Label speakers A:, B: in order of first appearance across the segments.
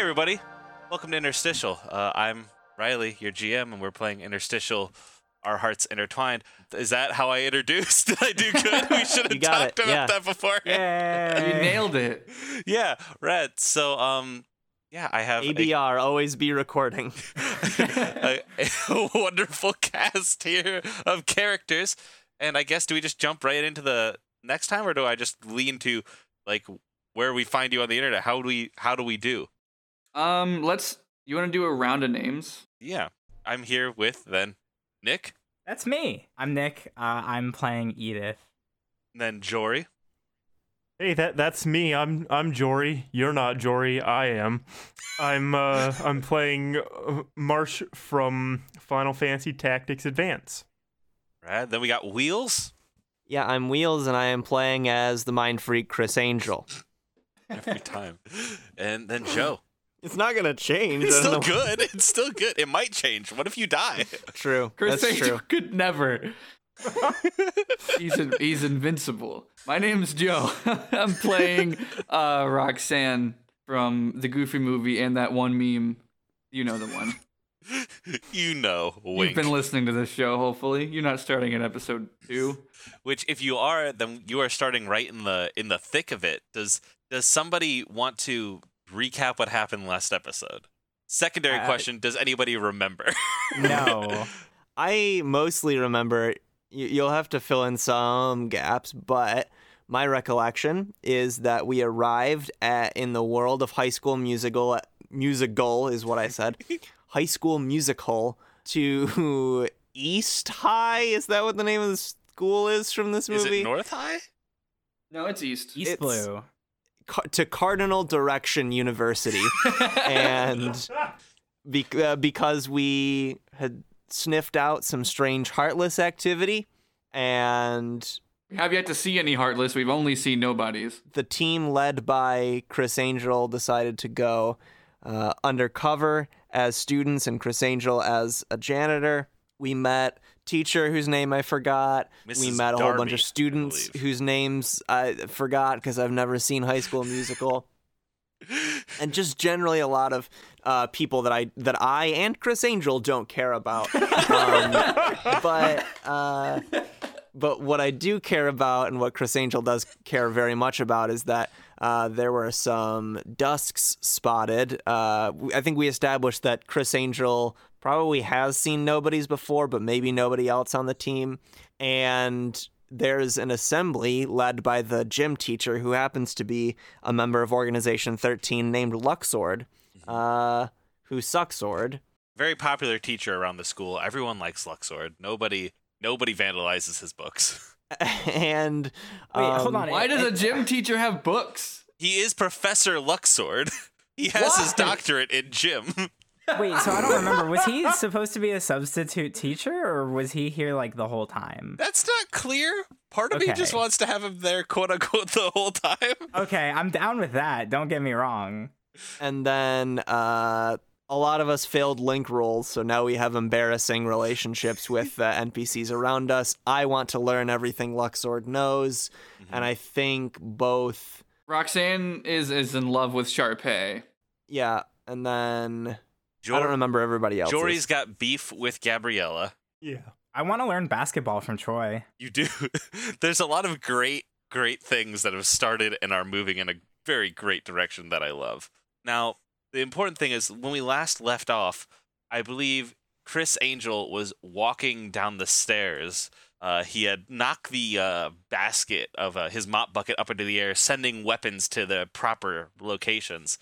A: everybody. Welcome to Interstitial. Uh, I'm Riley, your GM, and we're playing Interstitial. Our hearts intertwined. Is that how I introduced? Did I do good? We should have talked
B: it,
A: about
B: yeah.
A: that before.
C: You nailed it.
A: yeah, right. So, um, yeah, I have a-
B: ABR, always be recording.
A: a, a wonderful cast here of characters. And I guess do we just jump right into the next time, or do I just lean to like where we find you on the internet? How do we how do we do?
C: Um, let's. You want to do a round of names?
A: Yeah, I'm here with then Nick,
D: That's me. I'm Nick. Uh, I'm playing Edith.
A: then Jory,
E: Hey, that that's me. I'm I'm Jory. You're not Jory. I am. I'm uh I'm playing uh, Marsh from Final Fantasy Tactics Advance.
A: Right. Then we got Wheels
B: Yeah, I'm Wheels, and I am playing as the mind freak Criss Angel.
A: every time, and then Joe.
B: It's not gonna change.
A: It's still
B: know-
A: good. It's still good. It might change. What if you die?
B: True.
C: Criss
B: That's
C: Angel
B: true.
C: could never. he's in, he's invincible. My name's Joe. I'm playing uh, Roxanne from the Goofy movie and that one meme. You know the one.
A: you know,
C: You've been listening to this show. Hopefully, you're not starting at episode two.
A: Which, if you are, then you are starting right in the in the thick of it. Does does somebody want to recap what happened last episode? Secondary
D: Uh,
A: question: Does anybody remember?
D: No.
B: I mostly remember. You, you'll have to fill in some gaps, but my recollection is that we arrived at in the world of High School Musical. Musical is what I said. high School Musical to East High. Is that what the name of the school is from this movie?
A: Is
B: movie?
A: it North High?
C: No, it's East.
D: East
B: It's-
D: Blue.
B: To Cardinal Direction University, and be- uh, because we had sniffed out some strange heartless activity, and
C: We have yet to see any Heartless. We've only seen nobodies.
B: the team led by Criss Angel decided to go uh, undercover as students, and Criss Angel as a janitor. We met teacher whose name I forgot. we met a whole bunch of students whose names I forgot because I've never seen High School Musical. and just generally a lot of uh, people that I that I and Criss Angel don't care about. Um, but uh, but what I do care about, and what Criss Angel does care very much about, is that uh, there were some dusks spotted. Uh, I think we established that Criss Angel probably has seen nobodies before, but maybe nobody else on the team. And there's an assembly led by the gym teacher who happens to be a member of Organization 13 named Luxord, uh, who sucks sword.
A: Very popular teacher around the school. Everyone likes Luxord. Nobody nobody vandalizes his books.
B: and
D: Wait, hold
B: um,
D: on.
C: Why does a gym teacher have books?
A: He is Professor Luxord. He has his doctorate in gym.
D: Wait, so I don't remember. Was he supposed to be a substitute teacher, or was he here like the whole time?
A: That's not clear. Part of me just wants to have him there, quote unquote, the whole time.
D: Okay, I'm down with that. Don't get me wrong.
B: and then uh, a lot of us failed link rolls, so now we have embarrassing relationships with the NPCs around us. I want to learn everything Luxord knows, and I think both.
C: Roxanne is is in love with Sharpay.
B: Yeah, and then I don't remember everybody else.
A: Jory's got beef with Gabriella.
E: Yeah.
D: I want to learn basketball from Troy.
A: You do. There's a lot of great, great things that have started and are moving in a very great direction that I love. Now, the important thing is when we last left off, I believe Criss Angel was walking down the stairs. Uh, he had knocked the uh, basket of uh, his mop bucket up into the air, sending weapons to the proper locations.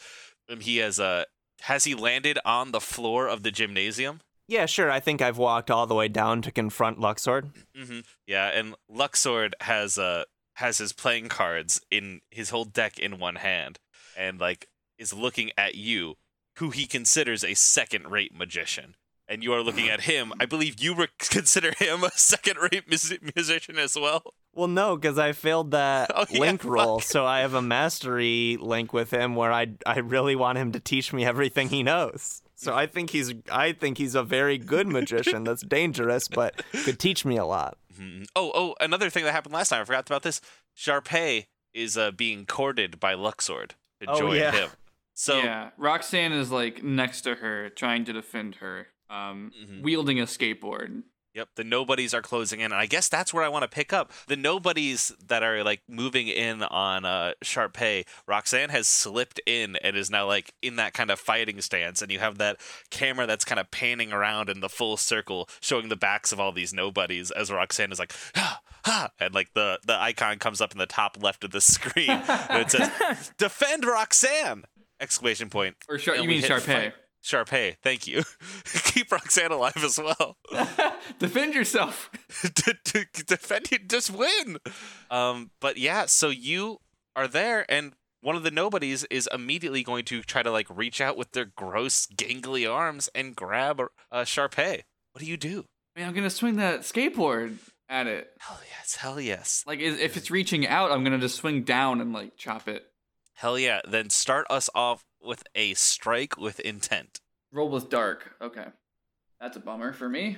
A: And he has uh, has he landed on the floor of the gymnasium?
B: Yeah, sure. I think I've walked all the way down to confront Luxord.
A: Mm-hmm. Yeah, and Luxord has uh has his playing cards in his whole deck in one hand, and like is looking at you, who he considers a second-rate magician, and you are looking at him. I believe you re- consider him a second-rate mus- musician as well.
B: Well, no, because I failed that
A: Oh, yeah,
B: link roll, so I have a mastery link with him where I I really want him to teach me everything he knows. So I think he's I think he's a very good magician. That's dangerous, but could teach me a lot.
A: Mhm. Oh, oh, another thing that happened last time. I forgot about this. Sharpay is uh, being courted by Luxord to
B: Oh,
A: join
B: yeah.
A: him. So
C: yeah, Roxanne is like next to her, trying to defend her, um,
A: Mhm.
C: wielding a skateboard.
A: Yep, the nobodies are closing in, and I guess that's where I want to pick up. The nobodies that are like moving in on uh Sharpay, Roxanne has slipped in and is now like in that kind of fighting stance, and you have that camera that's kind of panning around in the full circle, showing the backs of all these nobodies as Roxanne is like, ha, ha, and like the the icon comes up in the top left of the screen, and it says, "Defend Roxanne!" Exclamation point.
C: Or Shar-
A: And
C: you mean
A: hit
C: Sharpay?
A: Sharpay, thank you. Keep Roxanne alive as well.
C: Defend yourself.
A: to, to defend you just win um but yeah so you are there and one of the nobodies is immediately going to try to like reach out with their gross gangly arms and grab uh, Sharpay. what do you do
C: Man, I'm gonna swing that skateboard at it.
A: hell yes hell yes
C: Like, if it's reaching out, I'm gonna just swing down and like chop it.
A: hell yeah then start us off with a strike with intent
C: Roll with dark. Okay, that's a bummer for me.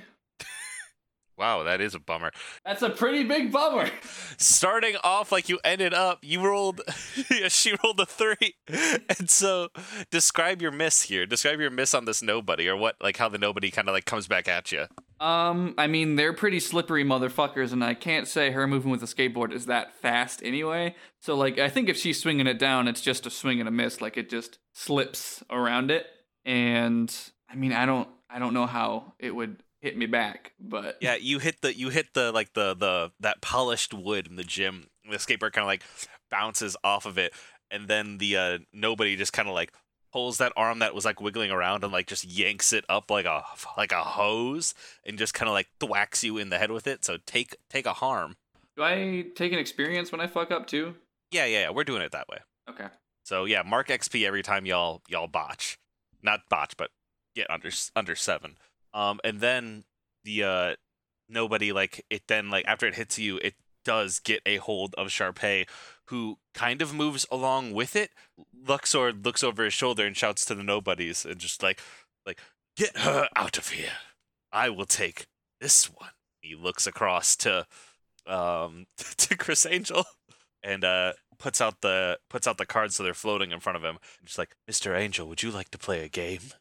A: Wow that is a bummer
C: That's a pretty big bummer.
A: starting off like you ended up you rolled yeah, she rolled a three and so describe your miss here describe your miss on this nobody or what like how the nobody kind of like comes back at you
C: Um, I mean, they're pretty slippery motherfuckers, and I can't say her moving with a skateboard is that fast anyway. So, like, I think if she's swinging it down, it's just a swing and a miss. Like, it just slips around it, and I mean, I don't, I don't know how it would hit me back, but
A: yeah you hit the you hit the like the the that polished wood in the gym the skateboard kind of like bounces off of it and then the uh nobody just kind of like pulls that arm that was like wiggling around and like just yanks it up like a like a hose and just kind of like thwacks you in the head with it so take take a harm
C: do I take an experience when I fuck up too?
A: yeah yeah, yeah we're doing it that way
C: Okay.
A: So yeah, mark XP every time y'all y'all botch, not botch, but get under under seven. Um, and then the uh nobody like it then like after it hits you, it does get a hold of Sharpay, who kind of moves along with it. Luxord looks over his shoulder and shouts to the nobodies and just like like get her out of here. I will take this one. He looks across to um to Criss Angel and uh puts out the puts out the cards so they're floating in front of him. Just like, Mr. Angel, would you like to play a game?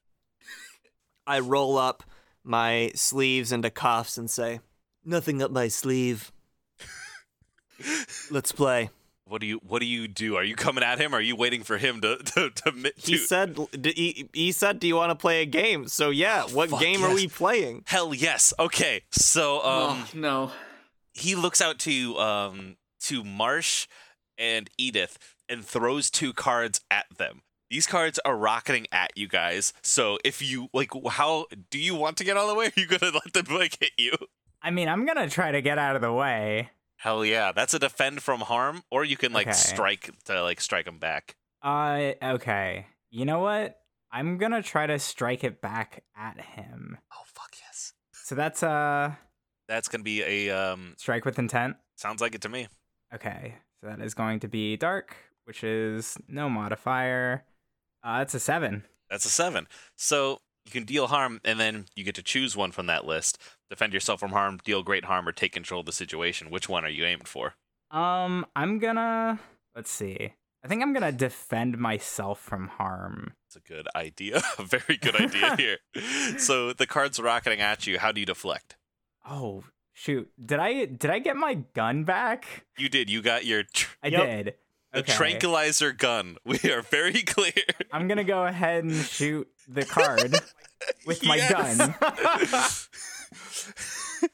B: I roll up my sleeves into cuffs and say, "Nothing up my sleeve. Let's play."
A: What do you What do you do? Are you coming at him? Or are you waiting for him to to to, mi-
B: He said, d- he, "He said, do you want to play a game?" So yeah, what
A: fuck
B: game are we playing?
A: Hell yes. Okay. So um,
C: oh, no.
A: he looks out to um to Marsh and Edith and throws two cards at them. These cards are rocketing at you guys. So if you like, how do you want to get out of the way? Or are you gonna let them like hit you?
D: I mean, I'm gonna try to get out of the way.
A: Hell yeah, that's a defend from harm, or you can like
D: Okay.
A: strike to like strike them back.
D: Uh, okay. You know what? I'm gonna try to strike it back at him.
A: Oh fuck yes.
D: So that's uh
A: That's gonna be a um.
D: strike with intent.
A: Sounds like it to me.
D: Okay, so that is going to be dark, which is no modifier. Uh, it's a seven.
A: That's a seven. So you can deal harm, and then you get to choose one from that list. Defend yourself from harm, deal great harm, or take control of the situation. Which one are you aiming for?
D: Um, I'm gonna let's see. I think I'm gonna defend myself from harm.
A: It's a good idea. a very good idea here. So the card's rocketing at you. How do you deflect?
D: Oh shoot! Did I did I get my gun back?
A: You did. You got your tr-
D: I
E: Yep.
D: did.
A: The
D: Okay.
A: tranquilizer gun. We are very clear.
D: I'm gonna go ahead and shoot the card with my gun.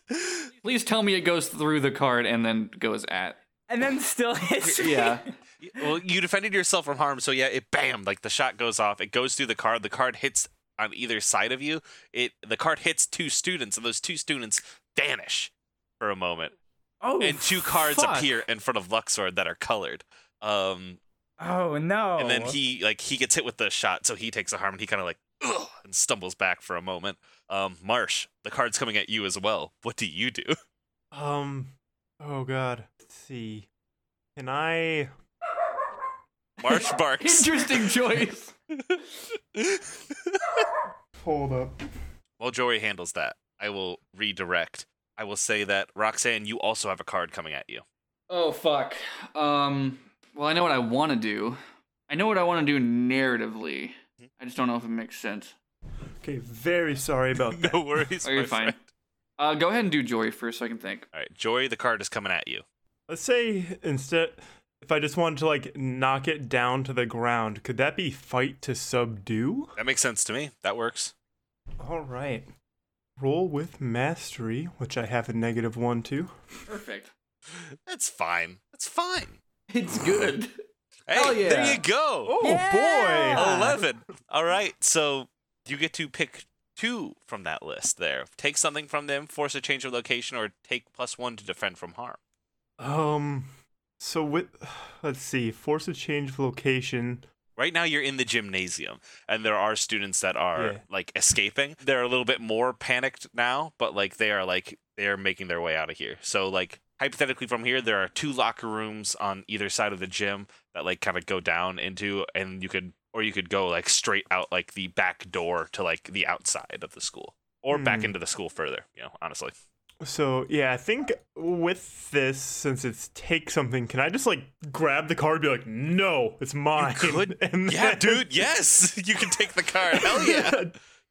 C: Please tell me it goes through the card and then goes at.
D: and then still hits me.
C: Yeah.
A: well, you defended yourself from harm, so yeah, it bam, like the shot goes off. It goes through the card. The card hits on either side of you. It the card hits two students, and those two students vanish for a moment,
D: Oh,
A: and two cards
D: fuck.
A: appear in front of Luxord that are colored. Um,
D: Oh no!
A: and then he like he gets hit with the shot, so he takes a harm, and he kind of like Ugh, and stumbles back for a moment. Um, Marsh, the card's coming at you as well. What do you do?
E: Um. Oh God. Let's see. Can I?
A: Marsh barks.
C: Interesting choice.
E: Hold up.
A: While Jory handles that, I will redirect. I will say that Roxanne, you also have a card coming at you.
C: Oh fuck. Um. Well, I know what I want to do. I know what I want to do narratively.
A: Hmm?
C: I just don't know if it makes sense.
E: Okay, very sorry about that.
A: No worries.
C: Oh, you're fine.
A: friend.
C: Uh, go ahead and do Jory first, so I can think.
A: All right, Jory, the card is coming at you.
E: Let's say instead, if I just wanted to like knock it down to the ground, could that be fight to subdue?
A: That makes sense to me. That works.
E: All right. Roll with mastery, which I have a negative one to.
C: Perfect.
A: That's fine. That's fine.
C: It's good.
A: Hey,
C: Hell yeah.
A: there you go.
E: Oh
D: Yeah!
E: boy!
A: 11. All right. So you get to pick two from that list there. Take something from them, force a change of location, or take plus one to defend from harm.
E: Um. So with, let's see, force a change of location.
A: Right now, you're in the gymnasium, and there are students that are
E: Yeah.
A: like escaping. They're a little bit more panicked now, but like they are like they are making their way out of here. So like hypothetically, from here, there are two locker rooms on either side of the gym that like kind of go down into, and you could or you could go like straight out like the back door to like the outside of the school, or back
E: Hmm.
A: into the school further. You know, honestly.
E: So yeah, I think with this, since it's take something, can I just like grab the card and be like, no, it's mine?
A: could-
E: And
A: Yeah,
E: then-
A: dude. Yes, you can take the card. Hell yeah.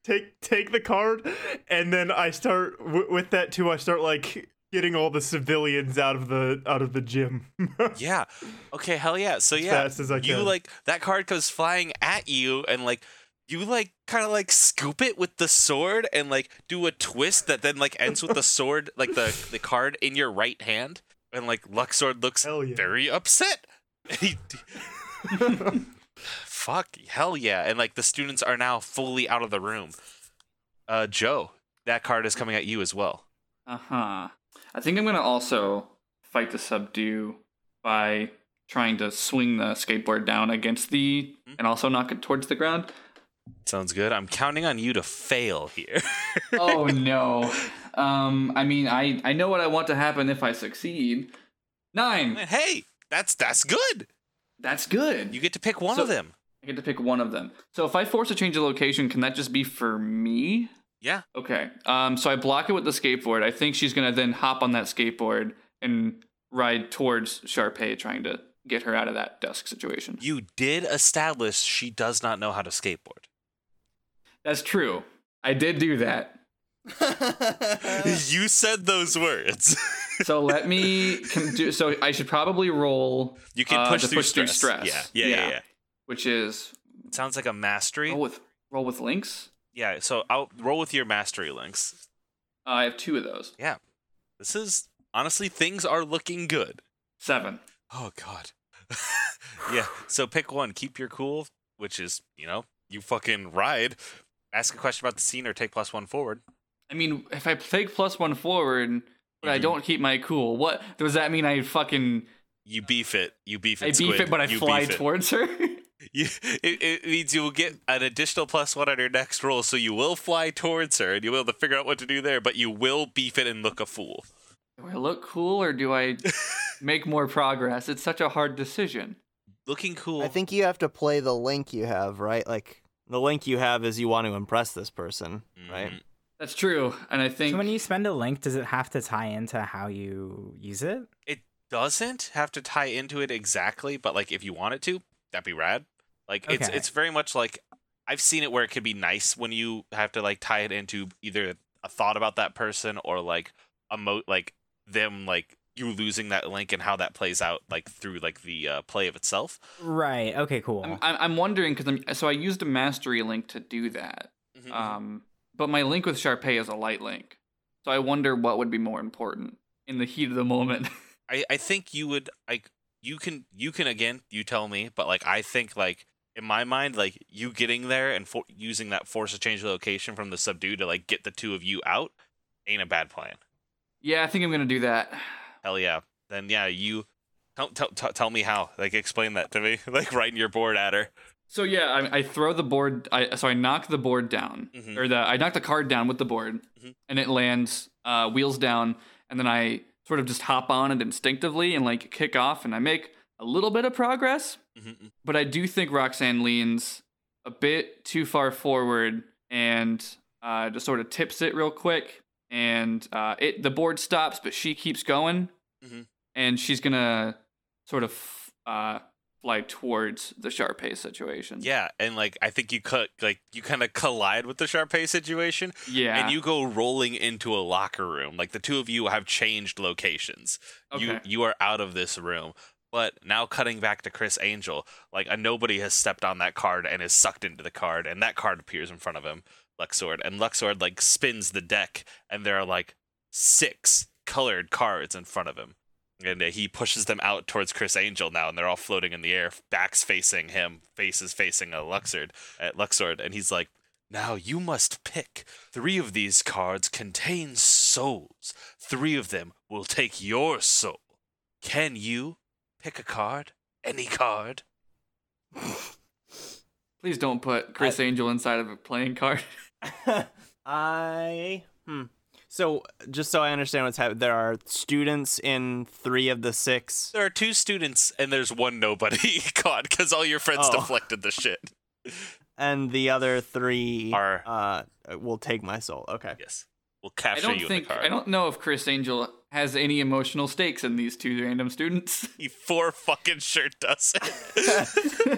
E: take take the card, and then I start w- with that too. I start like getting all the civilians out of the out of the gym.
A: Yeah. Okay, hell yeah. So
E: As
A: yeah,
E: fast as I
A: you
E: can.
A: like that card goes flying at you and like you like kind of like scoop it with the sword and like do a twist that then like ends with the sword like the the card in your right hand and like Luxord looks
E: Hell yeah.
A: very upset. Fuck, hell yeah. And like the students are now fully out of the room. Uh Joe, that card is coming at you as well.
C: Uh huh. I think I'm gonna also fight the subdue by trying to swing the skateboard down against the and also knock it towards the ground.
A: Sounds good. I'm counting on you to fail here.
C: oh no. Um, I mean, I I know what I want to happen if I succeed. Nine.
A: hey, that's that's good.
C: That's good.
A: You get to pick one
C: So-
A: of them.
C: I get to pick one of them. So if I force a change of location, can that just be for me?
A: Yeah.
C: Okay. Um, so I block it with the skateboard. I think she's gonna then hop on that skateboard and ride towards Sharpay, trying to get her out of that dusk situation.
A: You did establish she does not know how to skateboard.
C: That's true. I did do that.
A: you said those words.
C: So let me can do. So I should probably roll.
A: you can
C: uh,
A: push,
C: to
A: through,
C: push through
A: stress.
C: stress.
A: Yeah. Yeah, yeah,
C: Yeah.
A: yeah.
C: which is
A: It sounds like a mastery.
C: roll with roll with links.
A: Yeah, so I'll roll with your mastery links.
C: Uh, I have two of those. Yeah.
A: This is honestly things are looking good.
C: Seven.
A: Oh god. yeah, so pick one. Keep your cool, which is, you know, you fucking ride. Ask a question about the scene or take plus one forward.
C: I mean, if I take plus one forward, but I
A: Mhm.
C: don't keep my cool, what does that mean? I fucking
A: You beef it. You beef it.
C: I beef
A: squid.
C: it, but I
A: You
C: fly
A: beef it.
C: towards her.
A: You, it, it means you will get an additional plus one on your next roll, so you will fly towards her and you'll be able to figure out what to do there, but you will beef it and look a fool.
C: do I look cool or do I make more progress? It's such a hard decision.
A: Looking cool.
B: I think you have to play the link you have, right? Like the link you have is you want to impress this person, right?
A: Mhm.
C: That's true, and I think
D: So when you spend a link, does it have to tie into how you use it?
A: It doesn't have to tie into it exactly, but like if you want it to, that'd be rad. Like it's
D: Okay.
A: it's very much like I've seen it where it could be nice when you have to like tie it into either a thought about that person or like a mo like them like you losing that link and how that plays out like through like the uh, play of itself.
D: Right. Okay. Cool.
C: I'm, I'm I'm wondering because I'm so I used a mastery link to do that.
A: Mhm.
C: Um, but my link with Sharpay is a light link, so I wonder what would be more important in the heat of the moment.
A: I, I think you would like you can you can again you tell me but like I think like in my mind like you getting there and for, using that force to change the location from the subdue to like get the two of you out ain't a bad plan.
C: yeah, I think I'm gonna do that.
A: Hell yeah. Then yeah, you tell tell, tell, tell me how. Like explain that to me. like writing your board at her.
C: So yeah, I, I throw the board. I so I knock the board down,
A: Mhm.
C: or the I knock the card down with the board,
A: Mhm.
C: and it lands uh, wheels down, and then I sort of just hop on it instinctively and like kick off, and I make a little bit of progress.
A: Mhm.
C: But I do think Roxanne leans a bit too far forward and uh, just sort of tips it real quick, and uh, it the board stops, but she keeps going,
A: Mhm.
C: and she's gonna sort of uh, fly towards the Sharpay situation.
A: Yeah, and like I think you cut like you kind of collide with the Sharpay situation,
C: Yeah.
A: and you go rolling into a locker room. Like the two of you have changed locations. You
C: Okay.
A: you are out of this room. But now cutting back to Criss Angel, like a nobody has stepped on that card and is sucked into the card, and that card appears in front of him, Luxord, and Luxord like spins the deck, and there are like six colored cards in front of him. And uh, he pushes them out towards Criss Angel now, and they're all floating in the air, backs facing him, faces facing a Luxord at Luxord, and he's like, "Now you must pick. Three of these cards contain souls. Three of them will take your soul. Can you pick a card? Any card?"
C: Please don't put Criss Angel inside of a playing card.
B: I hmm. So just so I understand what's happening, there are students in three of the six.
A: There are two students, and there's one nobody caught because all your friends
B: Oh.
A: deflected the shit.
B: and the other three
A: Are-
B: uh will take my soul. Okay.
A: Yes, we'll capture
C: I
A: capture
C: don't
A: you
C: think
A: in the card.
C: I don't know if Criss Angel has any emotional stakes in these two random students.
A: He for fucking sure does.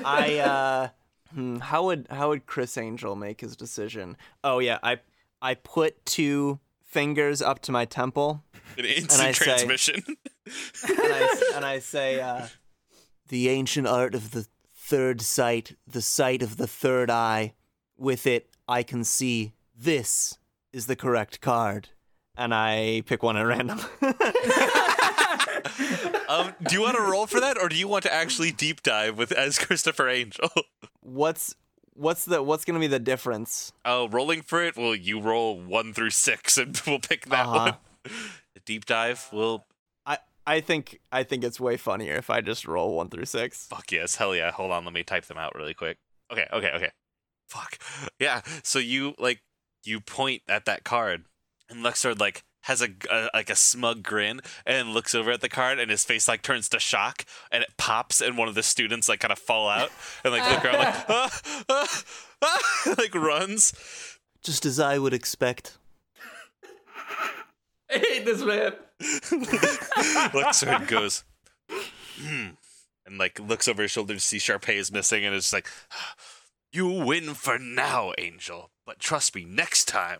B: I uh hmm, how would how would Criss Angel make his decision? Oh yeah, I I put two fingers up to my temple
A: An instant
B: say-
A: transmission.
B: and I, and I say uh the ancient art of the third sight, the sight of the third eye. With it I can see this is the correct card. And I pick one at random.
A: um, do you want to roll for that, or do you want to actually deep dive with as Christopher Angel?
B: what's what's the what's gonna be the difference?
A: Oh, rolling for it. Well, you roll one through six, and we'll pick that
B: Uh-huh.
A: one. A deep dive. We'll
B: I I think I think it's way funnier if I just roll one through six.
A: fuck yes, hell yeah. Hold on, let me type them out really quick. Okay, okay, okay. Fuck yeah. So you like you point at that card, and Luxord like has a, a like a smug grin and looks over at the card and his face like turns to shock and it pops and one of the students like kind of fall out and like look around like ah, ah, ah, like runs
B: Just as I would expect.
C: I hate this man.
A: Luxord goes, hmm, and like looks over his shoulder to see Sharpay is missing, and it's like, you win for now, Angel. But trust me, next time.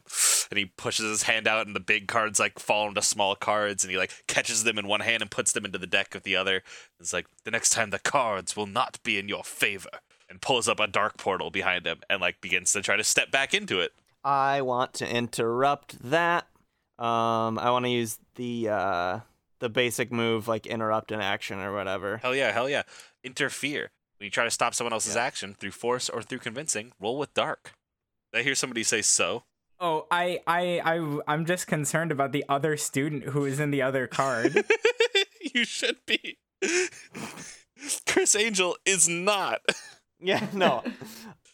A: And he pushes his hand out, and the big cards like fall into small cards, and he like catches them in one hand and puts them into the deck with the other. It's like the next time the cards will not be in your favor, and pulls up a dark portal behind him, and like begins to try to step back into it.
B: I want to interrupt that. Um, I want to use the uh the basic move like interrupt an action or whatever.
A: Hell yeah, hell yeah. Interfere. When you try to stop someone else's
B: Yeah.
A: action through force or through convincing, roll with dark. Did I hear somebody say so?
D: Oh, I, I, I, I'm just concerned about the other student who is in the other card.
A: you should be. Criss Angel is not.
B: Yeah, no.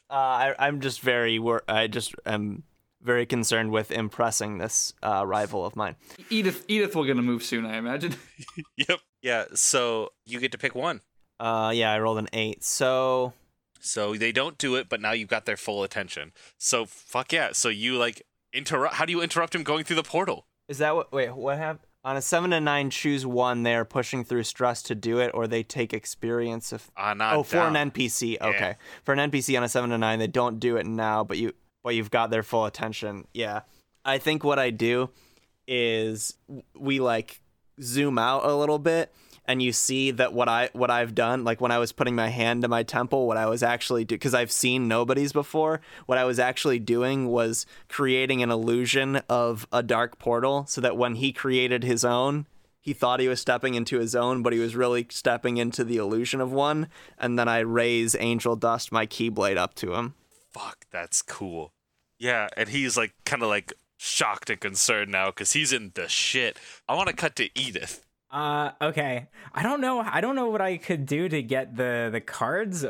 B: uh, I I'm just very wor- I just am very concerned with impressing this uh, rival of mine.
C: Edith Edith will gonna move soon, I imagine.
A: yep. Yeah, so you get to pick one.
B: Uh, yeah, I rolled an eight. So
A: So they don't do it, but now you've got their full attention. So fuck yeah. So you like interrupt how do you interrupt him going through the portal?
B: is that what? Wait, what happened? On a seven to nine, choose one. They're pushing through stress to do it, or they take experience of
A: Ah, not
B: oh, for
A: down.
B: an NPC. Okay, for an NPC on a seven to nine, they don't do it now, but you but you've got their full attention. Yeah, I think what I do is we like zoom out a little bit, and you see that what I what I've done, like when I was putting my hand to my temple, what I was actually do because I've seen nobodies before. What I was actually doing was creating an illusion of a dark portal, so that when he created his own, he thought he was stepping into his own, but he was really stepping into the illusion of one. And then I raise Angel Dust, my Keyblade, up to him.
A: Fuck, that's cool. Yeah, and he's like kind of like shocked and concerned now because he's in the shit. I want to cut to Edith.
D: Uh, okay. I don't know. I don't know what I could do to get the the cards,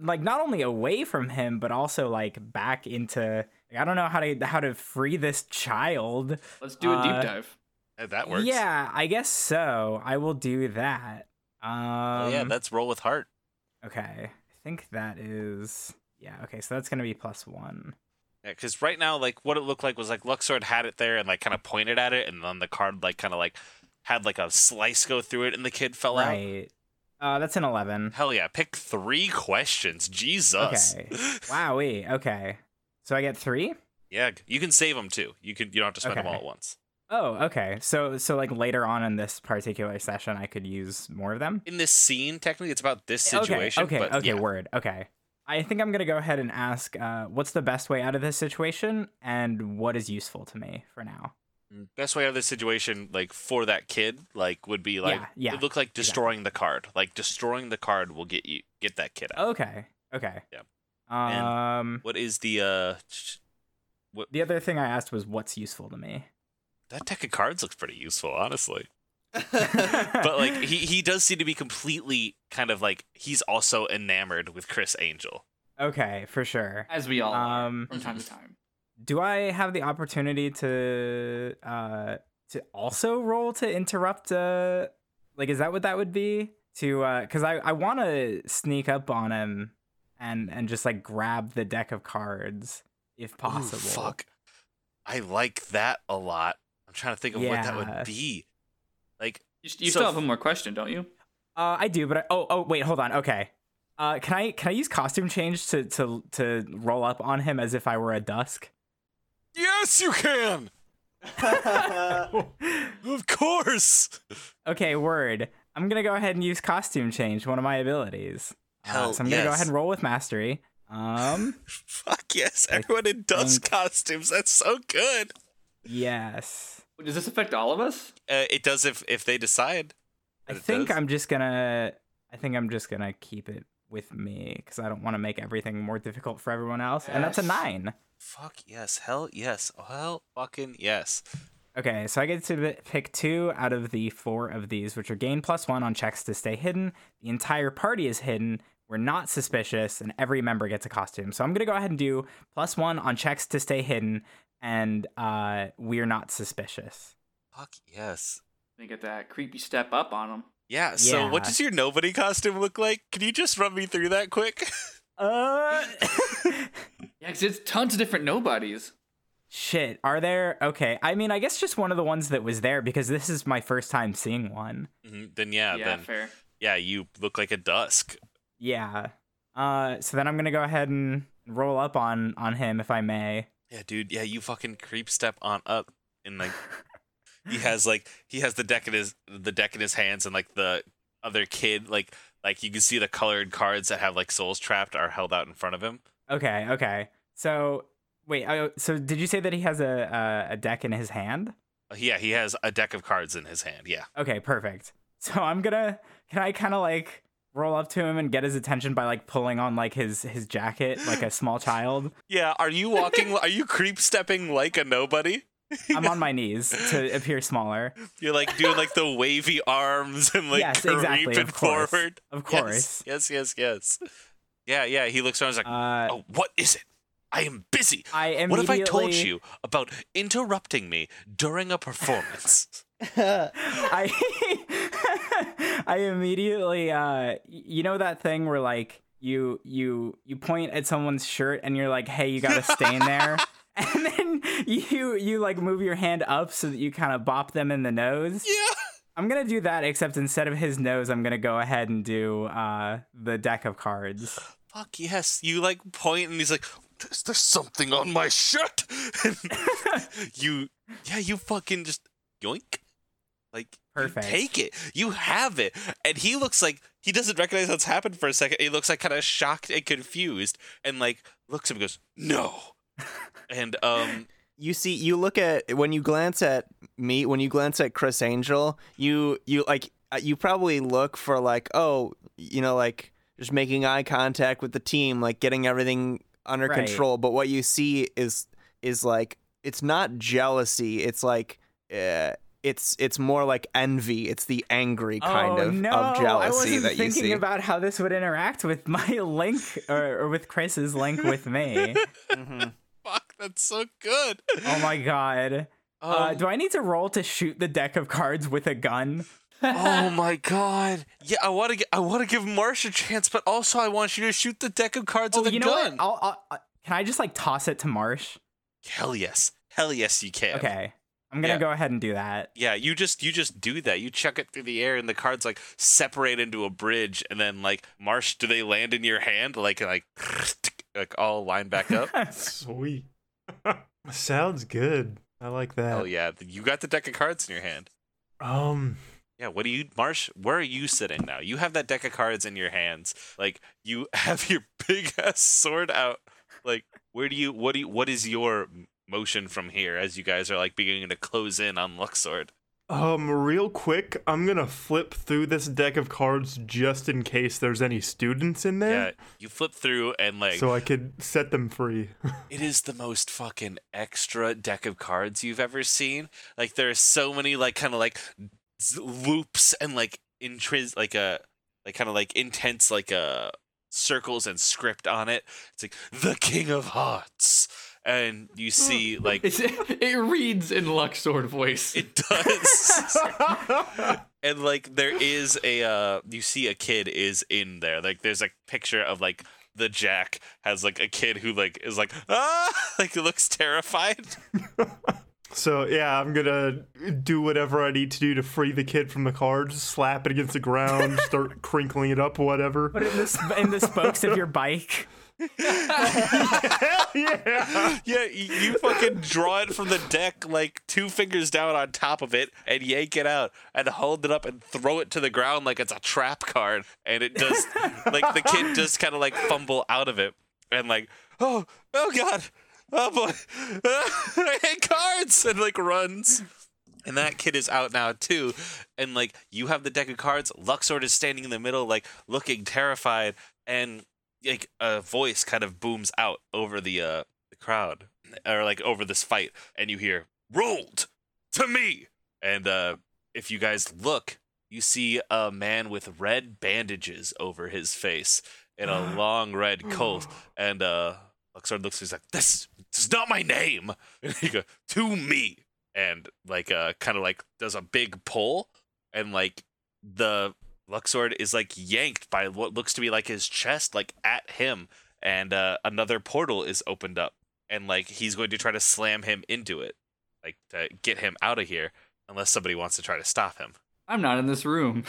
D: like not only away from him, but also like back into. I don't know how to how to free this child.
C: Let's do a deep
D: Uh,
C: dive.
A: Uh, That works.
D: Yeah, I guess so. I will do that. Um,
A: Oh, yeah, that's roll with heart.
D: okay. I think that is. Yeah. Okay. So that's gonna be plus one.
A: Yeah, because right now, like what it looked like was like Luxord had it there and like kind of pointed at it, and then the card like kind of like had like a slice go through it, and the kid fell out.
D: Right. Uh, that's an eleven.
A: Hell yeah! Pick three questions. Jesus.
D: Okay. Wowee. Okay. So I get three.
A: Yeah, you can save them too. You can. You don't have to spend them all at once.
D: Oh, okay. So so like later on in this particular session, I could use more of them.
A: In this scene, technically, it's about this situation.
D: Okay. Okay.
A: but
D: okay.
A: yeah.
D: Word. Okay. I think I'm gonna go ahead and ask, uh, what's the best way out of this situation, and what is useful to me for now?
A: Best way out of this situation, like for that kid, like would be like
D: Yeah, yeah,
A: it looked like destroying the card. Like destroying the card will get you get that kid out.
D: Okay. Okay.
A: Yeah.
D: Um.
A: What is the uh sh-
D: The other thing I asked was, what's useful to me?
A: that deck of cards looks pretty useful, honestly. But like he he does seem to be completely kind of like he's also enamored with Criss Angel.
D: okay, for sure.
C: As we all are
D: Um,
C: from time to time.
D: Do I have the opportunity to uh to also roll to interrupt uh like is that what that would be to uh cuz I I want to sneak up on him and and just like grab the deck of cards if
A: Ooh,
D: possible.
A: fuck. I like that a lot. I'm trying to think of what that would be. Like
C: You, you
A: so
C: still have one more question, don't you?
D: Uh I do, but I, oh oh wait, hold on. Okay. Uh can I can I use costume change to to to roll up on him as if I were a dusk?
A: Yes, you can. Of course.
D: Okay, word. I'm gonna go ahead and use costume change, one of my abilities. Uh,
A: Hell
D: so I'm gonna go ahead and roll with mastery. Um,
A: Fuck yes, everyone in dusk
D: think-
A: costumes. That's so good.
D: yes.
C: Does this affect all of us?
A: Uh, it does if if they decide.
D: I think
A: does.
D: I'm just gonna. I think I'm just gonna keep it with me because I don't want to make everything more difficult for everyone else. And that's a nine.
A: Fuck yes, hell yes, hell fucking yes.
D: Okay, so I get to pick two out of the four of these, which are gain plus one on checks to stay hidden. The entire party is hidden. We're not suspicious, and every member gets a costume. So I'm gonna go ahead and do plus one on checks to stay hidden, and uh, we're not suspicious.
A: Fuck yes.
C: They get that creepy step up on them.
A: Yeah. So what does your nobody costume look like? Can you just run me through that quick?
D: Uh,
C: Yeah, because it's tons of different nobodies.
D: shit. Are there? Okay. I mean, I guess just one of the ones that was there because this is my first time seeing one.
A: Mhm, then yeah,
C: yeah,
A: then
C: fair.
A: yeah, you look like a dusk.
D: Yeah. Uh, so then I'm gonna go ahead and roll up on on him if I may.
A: Yeah, dude. Yeah, you fucking creep step on up and like he has like he has the deck in his the deck in his hands and like the other kid like like you can see the colored cards that have like souls trapped are held out in front of him.
D: Okay, okay. So wait, uh, so did you say that he has a a, a deck in his hand?
A: Uh, Yeah, he has a deck of cards in his hand. Yeah.
D: Okay, perfect. So I'm gonna can I kind of like roll up to him and get his attention by like pulling on like his his jacket like a small child.
A: Yeah, are you walking are you creep stepping like a nobody?
D: I'm on my knees to appear smaller.
A: You're like doing like the wavy arms and like
D: Yes, exactly,
A: creeping
D: of course.
A: forward.
D: Of course.
A: Yes, yes, yes. Yeah, yeah. He looks around and is like,
D: Uh,
A: Oh, what is it? I am busy.
D: I immediately
A: What if I told you about interrupting me during a performance?
D: I I immediately uh you know that thing where like you you you point at someone's shirt and you're like, "Hey, you got to stay in there." And then you you like move your hand up so that you kind of bop them in the nose.
A: yeah.
D: I'm going to do that except instead of his nose, I'm going to go ahead and do uh the deck of cards.
A: Fuck yes. You like point and he's like, Is there something on my shirt? And you, yeah, you fucking just yoink. Like, you
D: Perfect.
A: take it. You have it. And he looks like he doesn't recognize what's happened for a second. He looks like kind of shocked and confused and like looks at him and goes, No. And um,
B: you see you look at when you glance at me when you glance at criss angel you you like uh, you probably look for like oh you know like just making eye contact with the team like getting everything under
D: Right.
B: control but what you see is is like it's not jealousy it's like uh, it's it's more like envy it's the angry kind
D: oh,
B: of,
D: no,
B: of
D: I
B: jealousy
D: wasn't
B: that you
D: thinking about how this would interact with my link or, or with Criss's link with me.
B: Mhm.
A: Fuck, that's so good.
D: Oh my god. uh,
A: Um,
D: do I need to roll to shoot the deck of cards with a gun?
A: oh my god. Yeah, I want to. I want to give Marsh a chance, but also I want you to shoot the deck of cards
D: Oh,
A: with a
D: you know
A: gun.
D: what? I'll, I'll, uh, can I just like toss it to Marsh?
A: Hell yes. Hell yes, you can.
D: Okay. I'm gonna
A: Yeah.
D: go ahead and do that.
A: Yeah, you just you just do that. You chuck it through the air, and the cards like separate into a bridge, and then like Marsh, do they land in your hand like like like all lined back up?
E: Sweet. Sounds good. I like that.
A: Hell yeah, you got the deck of cards in your hand.
E: Um,
A: Yeah, what do you, Marsh? Where are you sitting now? You have that deck of cards in your hands. Like you have your big ass sword out. Like where do you? What do you? What is your motion from here as you guys are like beginning to close in on Luxord?
E: Um, real quick, I'm gonna flip through this deck of cards just in case there's any students in there.
A: Yeah, you flip through and like
E: so I could set them free.
A: It is the most fucking extra deck of cards you've ever seen. Like there are so many like kind of like z- loops and like intris like a like kind of like intense like uh circles and script on it. It's like the King of Hearts, and you see like
C: It's, it reads in Luxord voice.
A: it does. and like there is a uh you see a kid is in there like there's a picture of like the jack has like a kid who like is like ah like looks terrified
E: so yeah, I'm gonna do whatever I need to do to free the kid from the cards. Slap it against the ground, start crinkling it up, whatever.
D: Put it in the sp- in the spokes of your bike.
E: yeah.
A: yeah you, you fucking draw it from the deck like two fingers down on top of it and yank it out and hold it up and throw it to the ground like it's a trap card. And it does like the kid just kind of like fumble out of it and like oh oh god. Oh boy. I hate cards. And like runs. And that kid is out now too. And like you have the deck of cards. Luxord is standing in the middle like looking terrified. And like a voice kind of booms out over the uh the crowd or like over this fight and you hear rolled to me! And uh if you guys look you see a man with red bandages over his face and a long red coat. And uh Luxord looks he's like this, this is not my name! And he goes to me! And like uh kind of like does a big pull and like the Luxord is like yanked by what looks to be like his chest, like at him, and uh, another portal is opened up, and like he's going to try to slam him into it, like to get him out of here, unless somebody wants to try to stop him.
C: I'm not in this room.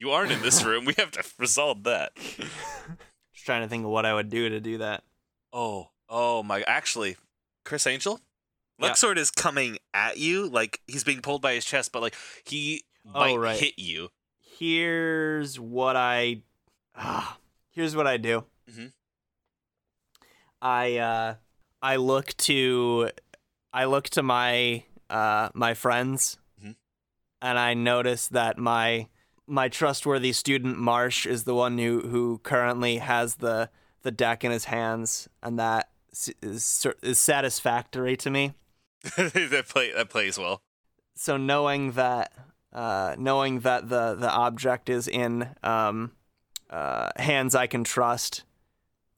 A: You aren't in this room. We have to resolve that.
B: Just trying to think of what I would do to do that.
A: Oh, oh my! Actually, Criss Angel,
B: Yeah.
A: Luxord is coming at you, like he's being pulled by his chest, but like he
B: Oh,
A: might
B: right.
A: hit you.
B: Here's what I. Ah, here's what I do.
A: Mhm.
B: I uh, I look to, I look to my uh my friends,
A: Mhm.
B: and I notice that my my trustworthy student Marsh is the one who who currently has the the deck in his hands, and that is, is satisfactory to me.
A: that play that plays well.
B: so knowing that uh, knowing that the the object is in um, uh, hands I can trust,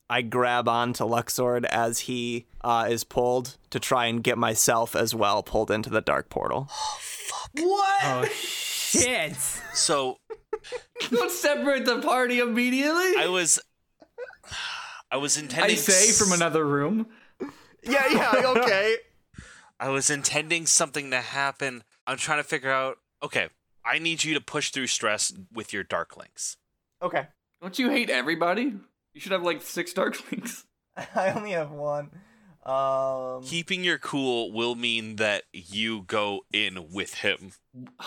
B: I grab onto Luxord as he uh, is pulled to try and get myself as well pulled into the dark portal. Oh, fuck.
C: What?
D: Oh shit!
A: So
C: Don't separate the party immediately.
A: I was, I was intending.
C: I say from another room.
B: Yeah, yeah, okay.
A: I was intending something to happen. I'm trying to figure out. Okay, I need you to push through stress with your dark links.
B: okay.
C: Don't you hate everybody? You should have like six dark links.
B: I only have one. Um,
A: Keeping your cool will mean that you go in with him.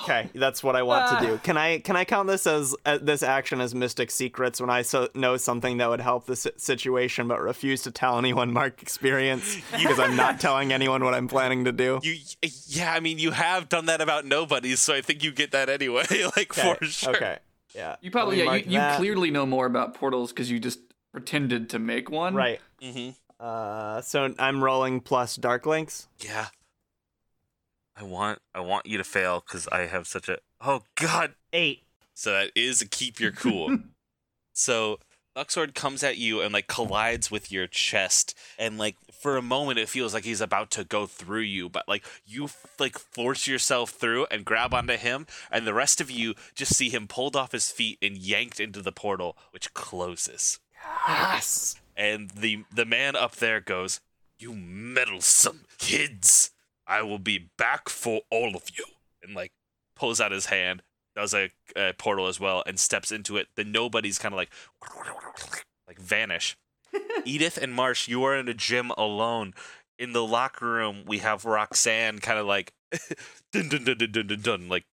B: okay, that's what I want to do. Can I can I count this as uh, this action as Mystic Secrets when I so know something that would help the si- situation, but refuse to tell anyone Mark experience because I'm not telling anyone what I'm planning to do.
A: You, yeah, I mean, you have done that about nobody, so I think you get that anyway, like
B: Okay,
A: for sure.
B: Okay. Yeah.
C: You probably yeah,
B: mark
C: you, you clearly know more about portals because you just pretended to make one.
B: Right.
A: hmm
B: Uh, so I'm rolling plus dark links.
A: Yeah. I want, I want you to fail because I have such a. Oh God,
B: Eight.
A: So that is a keep your cool. so Luxord comes at you and like collides with your chest, and like for a moment it feels like he's about to go through you, but like you like force yourself through and grab onto him, and the rest of you just see him pulled off his feet and yanked into the portal, which closes.
B: Yes.
A: And the the man up there goes, "You meddlesome kids! I will be back for all of you. And like pulls out his hand, does a, a portal as well, and steps into it. The nobody's kind of like like vanish. Edith and Marsh, you are in a gym alone. In the locker room, we have Roxanne kind of like dun, dun, dun, dun, dun, dun, dun, like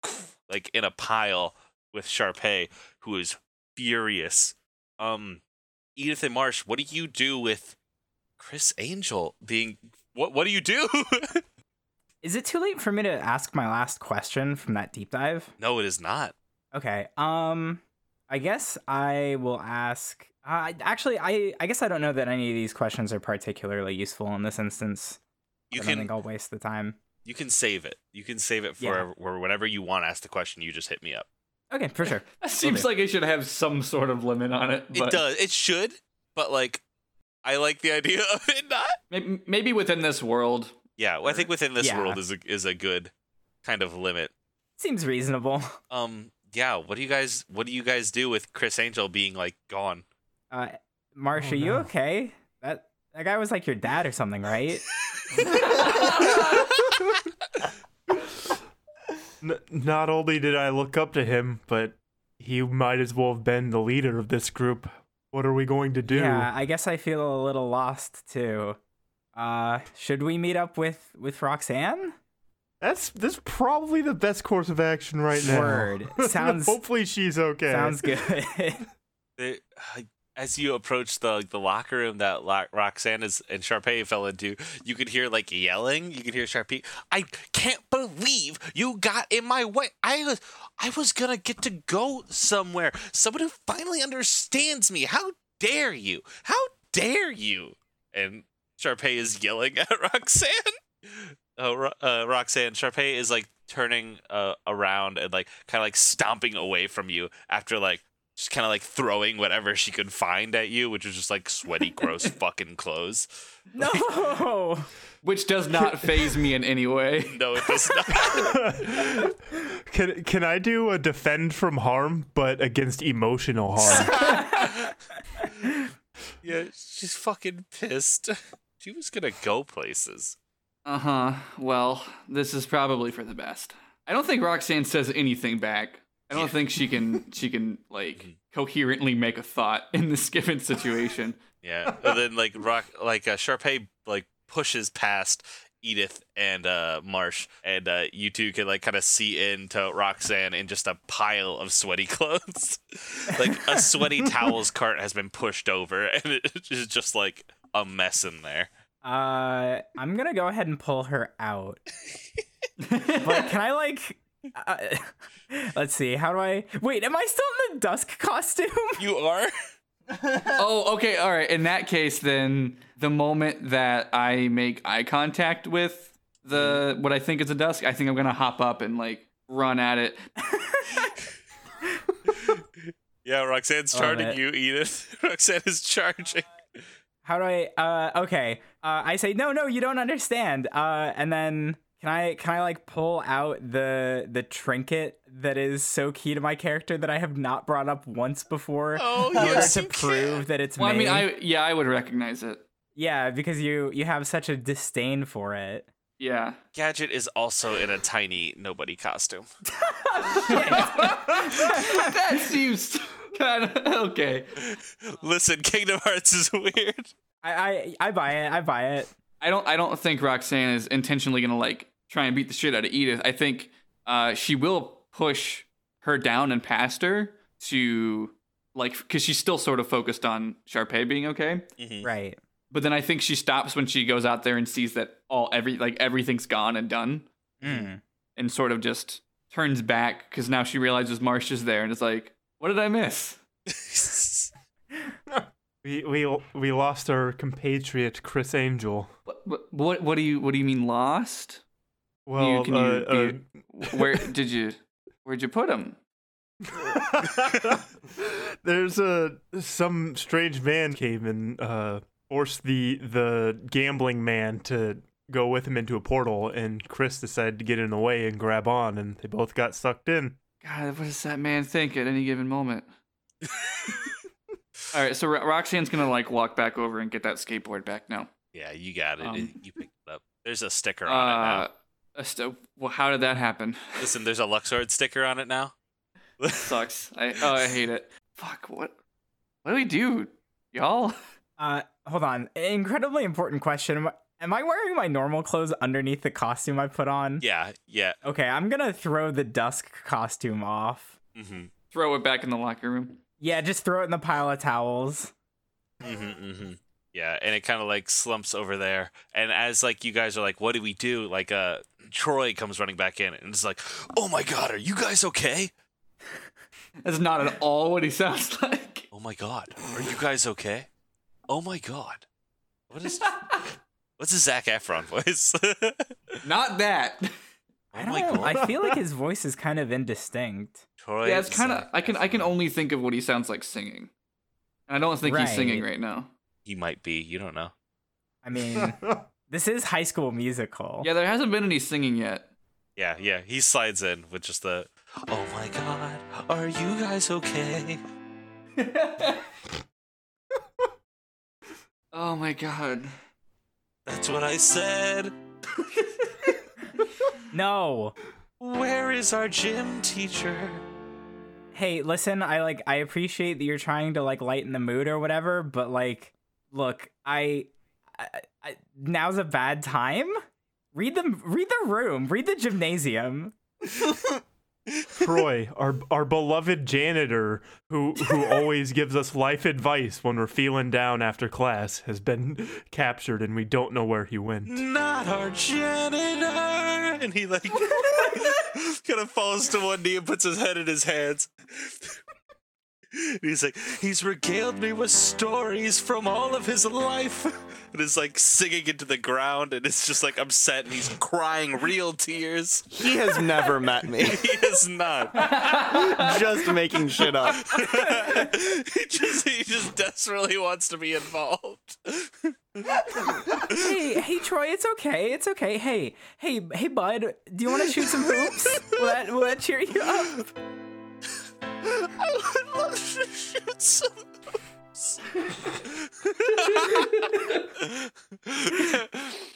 A: like in a pile with Sharpay, who is furious. Um, Edith and Marsh, what do you do with Criss Angel being? What what do you do?
D: Is it too late for me to ask my last question from that deep dive?
A: no, it is not.
D: Okay. Um, I guess I will ask. Uh, actually, I I guess I don't know that any of these questions are particularly useful in this instance.
A: You
D: I
A: can
D: think I'll waste the time.
A: you can save it. You can save it for
D: Yeah.
A: whenever you want to ask the question, you just hit me up.
D: Okay, for sure.
C: That seems
D: do.
C: like it should have some sort of limit on it.
A: It
C: But
A: does. It should, but like, I like the idea of it not.
C: Maybe, maybe within this world.
A: Yeah, well, I think within this
D: Yeah.
A: world is a is a good kind of limit.
D: Seems reasonable.
A: Um, yeah. What do you guys What do you guys do with Criss Angel being like gone?
D: Uh, Marsh,
E: Oh,
D: are you okay? That that guy was like your dad or something, right?
E: N- not only did I look up to him, but he might as well have been the leader of this group. What are we going to do?
D: Yeah, I guess I feel a little lost too. Uh, should we meet up with with Roxanne?
E: That's that's probably the best course of action right now.
D: Word. Sounds-
E: Hopefully she's okay.
D: Sounds good.
A: They- as you approach the the locker room that Lo- Roxanne is, and Sharpay fell into, you could hear like yelling. You could hear Sharpay. I can't believe you got in my way. I was I was gonna get to go somewhere. Someone who finally understands me. How dare you? How dare you? And Sharpay is yelling at Roxanne. Uh, uh, Roxanne, Sharpay is like turning uh, around and like kind of like stomping away from you after like just kind of like throwing whatever she could find at you, which was just like sweaty, gross fucking clothes.
D: no.
C: Which does not faze me in any way.
A: No, it does not.
E: can can I do a defend from harm, but against emotional harm?
A: yeah, she's fucking pissed. She was gonna go places.
C: Uh huh. Well, this is probably for the best. I don't think Roxanne says anything back. I don't think she can. She can like coherently make a thought in this given situation.
A: Yeah, and then like rock, like uh, Sharpay like pushes past Edith and uh, Marsh, and uh, you two can like kind of see into Roxanne in just a pile of sweaty clothes. like a sweaty towels cart has been pushed over, and it is just like a mess in there.
D: Uh, I'm gonna go ahead and pull her out. but can I like? Uh, let's see. How do I? Wait, am I still in the dusk costume?
A: You are.
C: oh, okay, all right. In that case, then the moment that I make eye contact with the what I think is a dusk, I think I'm gonna hop up and like run at it.
A: Yeah, Roxanne's
D: Love
A: charging
D: it.
A: you, Edith. Roxanne is charging.
D: How do I? Uh, okay. Uh, I say no, no, you don't understand. Uh, and then can I can I like pull out the the trinket that is so key to my character that I have not brought up once before?
A: Oh,
D: in order
A: yes,
D: to prove
A: can.
D: that it's
C: Well, I mean, I yeah, I would recognize it.
D: yeah, because you you have such a disdain for it.
C: Yeah.
A: Gadget is also in a tiny nobody costume.
C: that seems kind of okay.
A: Listen, Kingdom Hearts is weird.
D: I, I I buy it. I buy it.
C: I don't I don't think Roxanne is intentionally gonna like try and beat the shit out of Edith. I think uh, she will push her down and past her to like because she's still sort of focused on Sharpay being okay.
D: Right.
C: But then I think she stops when she goes out there and sees that all every like everything's gone and done,
D: Mm.
C: and sort of just turns back because now she realizes Marsh is there and it's like, what did I miss?
E: we we we lost our compatriot Criss Angel.
C: What what what, do you what do you mean lost?
E: Well,
C: you,
E: uh,
C: do you- where did you where'd you put him?
E: uh, there's a some strange man came and uh, forced the the gambling man to go with him into a portal, and Criss decided to get in the way and grab on, and they both got sucked in.
C: God, what does that man think at any given moment? All right, so Ro- Roxanne's gonna like walk back over and get that skateboard back now.
A: Yeah, you got it.
C: Um,
A: you picked it up. There's a sticker on it now.
C: Uh, A sto- well, how did that happen?
A: Listen, there's a Luxord sticker on it now.
C: Sucks. I oh I hate it. Fuck. What? What do we do, y'all?
D: Uh, hold on. Incredibly important question. Am I, am I wearing my normal clothes underneath the costume I put on?
A: Yeah, yeah.
D: Okay, I'm gonna throw the dusk costume off.
A: Mm-hmm.
C: Throw it back in the locker room.
D: Yeah, just throw it in the pile of towels.
A: Mm-hmm, mm-hmm. Yeah, and it kind of like slumps over there. And as like you guys are like, what do we do? Like, uh, Troy comes running back in and is like, oh my god, are you guys okay?
C: That's not at all what he sounds like.
A: Oh my god, are you guys okay? Oh my god, what is? What's a Zac Efron voice?
C: Not that.
A: Oh
D: I don't.
A: god,
D: I feel like his voice is kind of indistinct.
A: Troy.
C: yeah, it's kind of. I can I can only think of what he sounds like singing. And I don't think he's singing
D: Right.
C: right now.
A: He might be. You don't know.
D: I mean, this is High School Musical.
C: Yeah, there hasn't been any singing yet.
A: Yeah, yeah. He slides in with just the, oh my god, are you guys okay?
C: oh my god.
A: That's what I said.
D: No.
A: Where is our gym teacher?
D: Hey, listen. I like. I appreciate that you're trying to like lighten the mood or whatever, but like, look, I, I, I now's a bad time. Read the read the room. Read the gymnasium.
E: Troy, our our beloved janitor, who who always gives us life advice when we're feeling down after class, has been captured, and we don't know where he went.
A: Not our janitor. And he like kind of falls to one knee and puts his head in his hands. And he's like, he's regaled me with stories from all of his life. And is like singing into the ground, and it's just like upset, and he's crying real tears.
B: He has never met me.
A: He is not.
B: Just making shit up.
A: he just he just desperately wants to be involved.
D: hey, hey, Troy. It's okay. It's okay. Hey, hey, hey, bud. Do you want to shoot some hoops? Will that, will that cheer you up?
A: I would love to shoot some.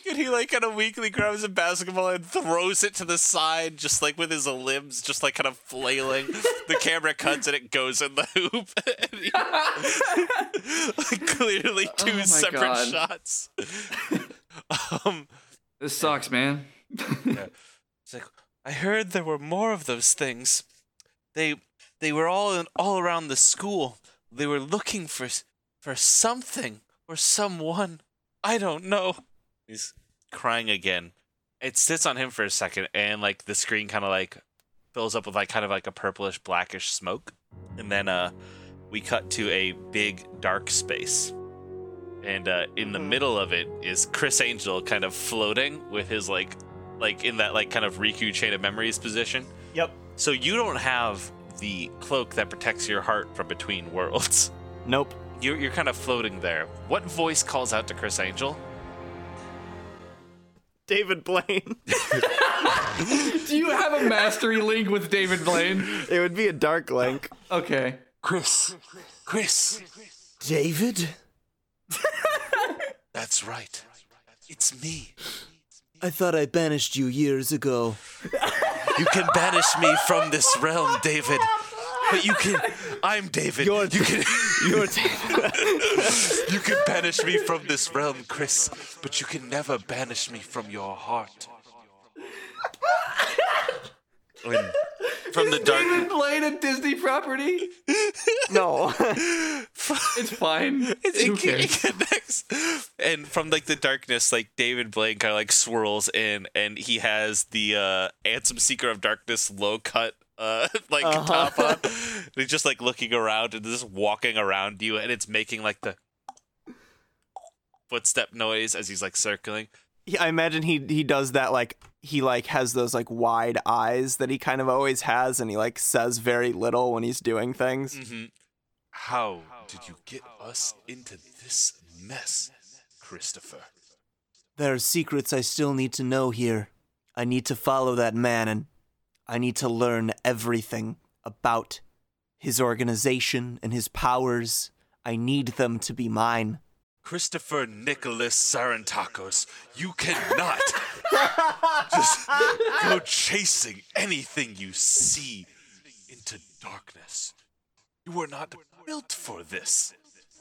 A: and he like kind of weakly grabs a basketball and throws it to the side, just like with his limbs, just like kind of flailing. the camera cuts and it goes in the hoop. He- like clearly two
C: Oh
A: separate
C: God.
A: shots. um,
C: This sucks, man.
A: it's like I heard there were more of those things. They they were all in, all around the school. They were looking for for something or someone. I don't know. He's crying again. It sits on him for a second, and like the screen kind of like fills up with like kind of like a purplish blackish smoke, and then uh we cut to a big dark space. And uh, in the middle of it is Criss Angel kind of floating with his like like in that like kind of Riku chain of memories position.
B: Yep.
A: So you don't have the cloak that protects your heart from between worlds.
B: Nope.
A: You're, you're kind of floating there. What voice calls out to Criss Angel?
B: David Blaine.
C: Do you have a mastery link with David Blaine?
B: It would be a dark link.
C: Okay.
A: Criss. Criss.
B: David?
A: That's right. It's me.
B: I thought I banished you years ago.
A: You can banish me from this realm, David. But you can. I'm David.
B: You're-
A: you can.
B: You're David.
A: You can banish me from this realm, Criss, but you can never banish me from your heart. When- from the dark.
C: David Blaine, a Disney property?
B: no.
C: It's fine.
A: It,
C: Who
A: it connects. And from like the darkness, like David Blaine kind of like swirls in, and he has the uh Ansem Seeker of Darkness low cut uh like
B: Uh-huh.
A: top on. And he's just like looking around and just walking around you, and it's making like the footstep noise as he's like circling.
B: He- I imagine he he does that like he like has those like wide eyes that he kind of always has and he like says very little when he's doing things.
A: Mm-hmm. How did you get us into this mess, Christopher?
B: There are secrets I still need to know here. I need to follow that man and I need to learn everything about his organization and his powers. I need them to be mine.
A: Christopher Nicholas Sarantakos, you cannot Just go chasing anything you see into darkness. You were not built for this.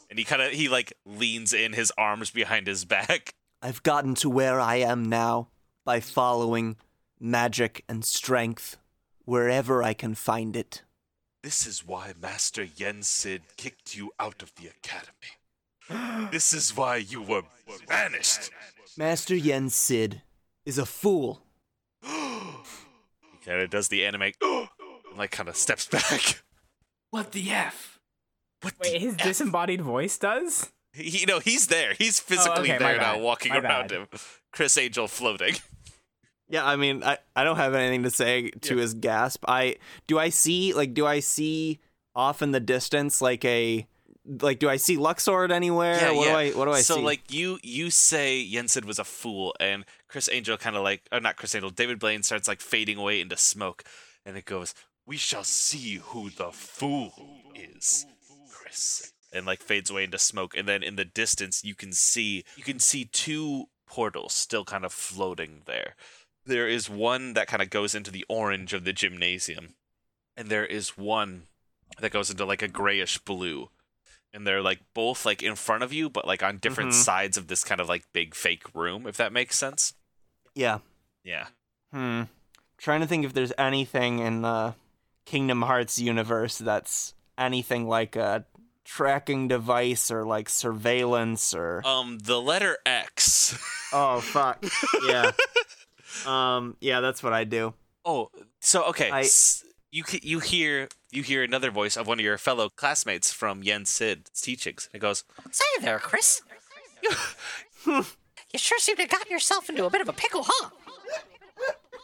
A: And he kind of he like leans in his arms behind his back.
B: I've gotten to where I am now by following magic and strength wherever I can find it.
A: This is why Master Yen Sid kicked you out of the academy. This is why you were banished.
B: Master Yen Sid is a fool.
A: He kind of does the anime, and like kind of steps back.
C: What the f?
A: What
D: Wait,
A: the
D: his
A: F?
D: disembodied voice does?
A: He, you know, he's there. He's oh, physically
D: Oh, okay,
A: there now,
D: bad,
A: walking
D: my
A: around
D: bad.
A: him. Chris Angel floating.
B: Yeah, I mean, I, I don't have anything to say to his gasp. I do I see like do I see off in the distance like a like do I see Luxord anywhere? Yeah, what do I what do I
A: so
B: see?
A: like you you say Yen Sid was a fool, and Criss Angel kind of like, or not Criss Angel, David Blaine starts like fading away into smoke, and it goes, "We shall see who the fool is, Criss." And like fades away into smoke, and then in the distance you can see you can see two portals still kind of floating there. There is one that kind of goes into the orange of the gymnasium, and there is one that goes into like a grayish blue and they're like both like in front of you but like on different
B: Mhm.
A: sides of this kind of like big fake room if that makes sense
B: yeah.
A: yeah
B: Hmm. Trying to think if there's anything in the Kingdom Hearts universe that's anything like a tracking device or like surveillance or
A: um the letter x
B: Oh fuck. Yeah. um yeah, that's what I do.
A: oh so okay
B: I-
A: s- you you hear you hear another voice of one of your fellow classmates from yen sid's teachings it goes
F: Say there, Criss. You, sure seem to have gotten yourself into a bit of a pickle, huh?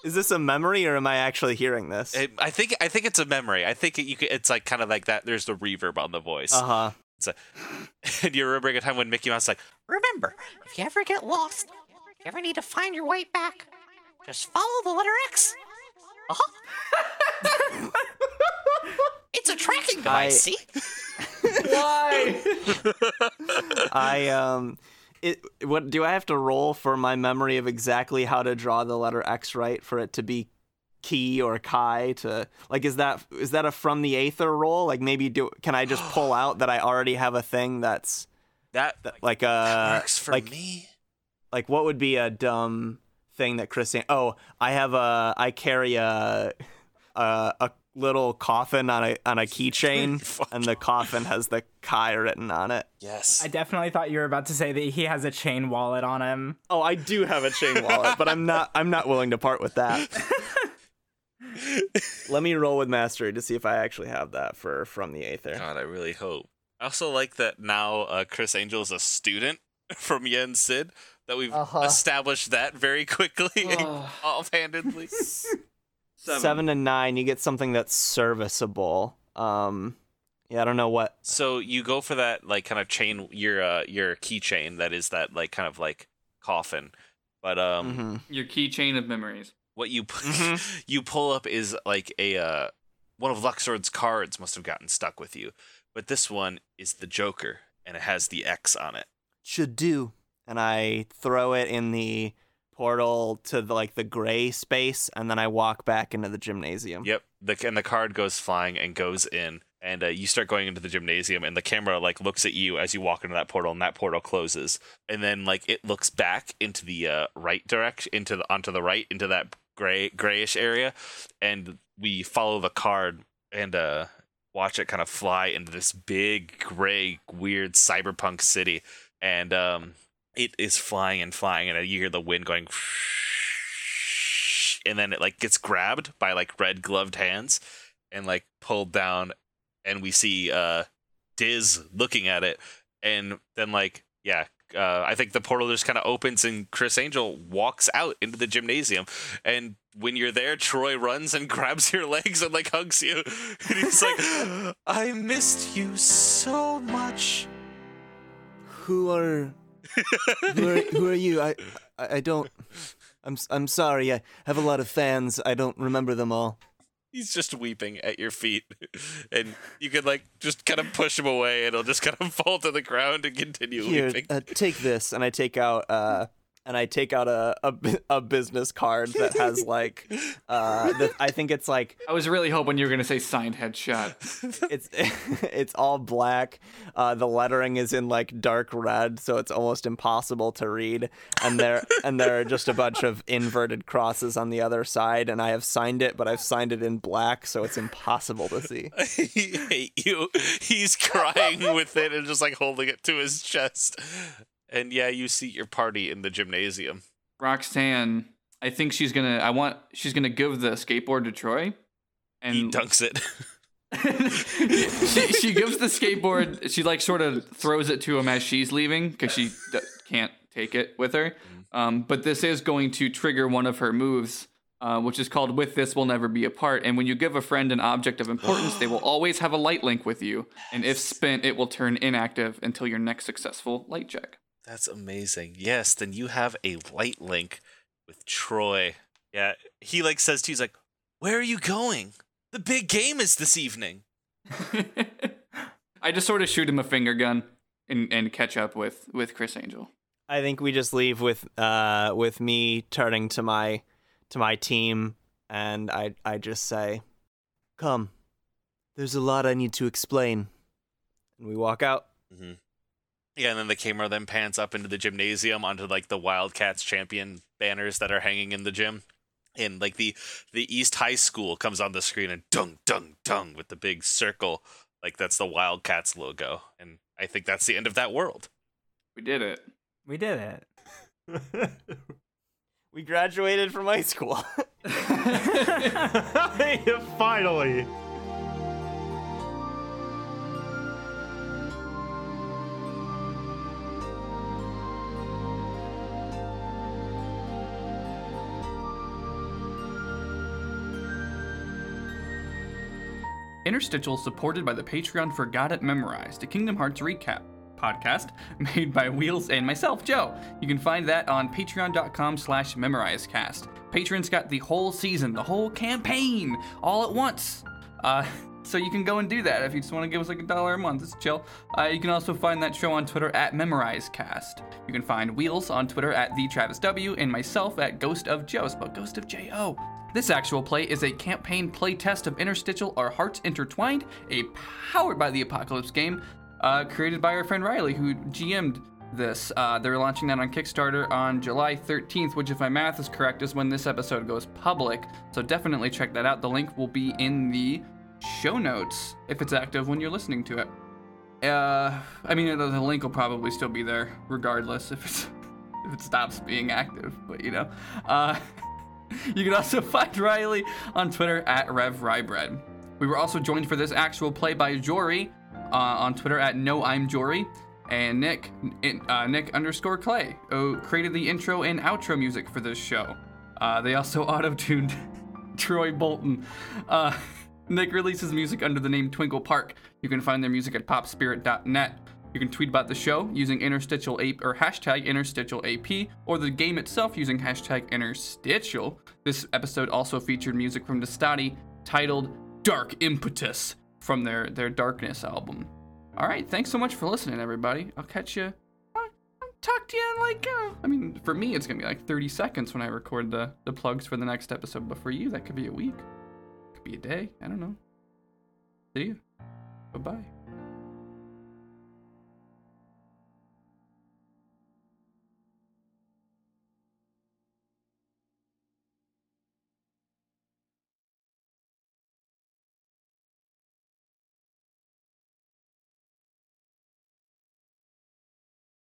B: Is this a memory or am I actually hearing this?
A: it, i think i think it's a memory i think it, you it's like kind of like that there's the reverb on the voice
B: Uh-huh.
A: It's and you're remembering a time when mickey mouse is like
F: Remember, if you ever get lost, if you ever need to find your way back, just follow the letter X. Uh huh. it's a tracking device, see?
C: Why?
B: I um it what do I have to roll for my memory of exactly how to draw the letter X right for it to be key or kai to like is that is that a from the aether roll like maybe do can I just pull out that I already have a thing that's
A: that
B: that, like uh
A: works for
B: like
A: me
B: like what would be a dumb thing that Criss oh I have a I carry a a, a little coffin on a on a keychain and the coffin has the kai written on it
A: yes
D: I definitely thought you were about to say that he has a chain wallet on him.
B: Oh, I do have a chain wallet, but I'm not I'm not willing to part with that. Let me roll with mastery to see if I actually have that for from the Aether.
A: God, I really hope. I also like that now uh, Criss Angel is a student from Yen Sid. That we've
B: Uh-huh.
A: established that very quickly and
C: Oh.
A: offhandedly.
B: Seven. and nine, you get something that's serviceable. Um, yeah, I don't know what.
A: so you go for that like kind of chain your uh, your keychain that is that like kind of like coffin. But um
B: Mhm.
C: Your keychain of memories.
A: what you pu-
B: Mhm.
A: you pull up is like a uh, one of Luxord's cards must have gotten stuck with you. But this one is the Joker and it has the X on it.
B: Should do. And I throw it in the portal to the, like the gray space, and then I walk back into the gymnasium.
A: Yep. The and the card goes flying and goes in, and uh, you start going into the gymnasium, and the camera like looks at you as you walk into that portal, and that portal closes, and then like it looks back into the uh, right direction, into the onto the right, into that gray grayish area, and we follow the card and uh watch it kind of fly into this big gray weird cyberpunk city, and um it is flying and flying, and you hear the wind going and then it like gets grabbed by like red gloved hands and like pulled down and we see uh Diz looking at it and then like yeah uh, I think the portal just kind of opens and Criss Angel walks out into the gymnasium and when you're there Troy runs and grabs your legs and like hugs you and he's like I missed you so much.
B: Who are who are, who are you? I, I I don't. I'm I'm sorry. I have a lot of fans. I don't remember them all.
A: he's just weeping at your feet and you can like just kind of push him away and he'll just kind of fall to the ground and continue
B: Here,
A: weeping
B: uh, take this, and I take out uh, and I take out a, a, a business card that has like uh the, I think it's like
C: I was really hoping you were gonna say signed headshot.
B: it's it's all black. Uh, the lettering is in like dark red, so it's almost impossible to read. And there and there are just a bunch of inverted crosses on the other side. And I have signed it, but I've signed it in black, so it's impossible to see.
A: he hate you. He's crying with it and just like holding it to his chest. And yeah, you see your party in the gymnasium.
C: Roxanne, I think she's gonna. I want. She's gonna give the skateboard to Troy,
A: He
C: and
A: dunks it.
C: she, she gives the skateboard. She like sort of throws it to him as she's leaving because she d- can't take it with her. Um, but this is going to trigger one of her moves, uh, which is called "With this, we'll never be apart." And when you give a friend an object of importance, they will always have a light link with you. And if spent, it will turn inactive until your next successful light check.
A: That's amazing. Yes, then you have a light link with Troy. Yeah, he like says to you, he's like, "Where are you going? The big game is this evening."
C: I just sort of shoot him a finger gun and, and catch up with with Criss Angel.
B: I think we just leave with uh with me turning to my to my team and I I just say, "Come. There's a lot I need to explain." And we walk out.
A: Mm-hmm. Yeah, and then the camera then pans up into the gymnasium onto like the Wildcats champion banners that are hanging in the gym. And like the the East High School comes on the screen and dung dung dung with the big circle, like that's the Wildcats logo. And I think that's the end of that world.
C: We did it.
D: We did it.
B: We graduated from high school.
E: Finally.
C: Interstitial supported by the Patreon for Got It Memorized, a Kingdom Hearts recap podcast made by Wheels and myself, Joe. You can find that on patreon.com slash memorizecast. Patrons got the whole season, the whole campaign, all at once. Uh, so you can go and do that if you just want to give us like a dollar a month. It's chill. Uh, you can also find that show on Twitter at memorizecast. You can find Wheels on Twitter at the Travis W and myself at Ghost of Joe. Spelled Ghost of J O. This actual play is a campaign playtest of Interstitial Our Hearts Intertwined, a powered by the Apocalypse game, uh, created by our friend Riley, who GM'd this. Uh, they're launching that on Kickstarter on July 13th, which, if my math is correct, is when this episode goes public. So definitely check that out. The link will be in the show notes if it's active when you're listening to it. Uh, I mean, the link will probably still be there regardless if it's if it stops being active. But you know, uh, you can also find Riley on Twitter at RevRybread. We were also joined for this actual play by Jory uh, on Twitter at No I'm Jory, and Nick uh, Nick underscore Clay who created the intro and outro music for this show. Uh, they also auto-tuned Troy Bolton. Uh, Nick releases music under the name Twinkle Park. You can find their music at popspirit.net. You can tweet about the show using interstitial ape or hashtag interstitial AP, or the game itself using hashtag interstitial. This episode also featured music from Destati titled Dark Impetus from their, their Darkness album. All right, thanks so much for listening, everybody. I'll catch you. I'll, I'll talk to you in like, uh, I mean, for me, it's gonna be like 30 seconds when I record the, the plugs for the next episode, but for you, that could be a week, could be a day. I don't know. See you. Bye bye.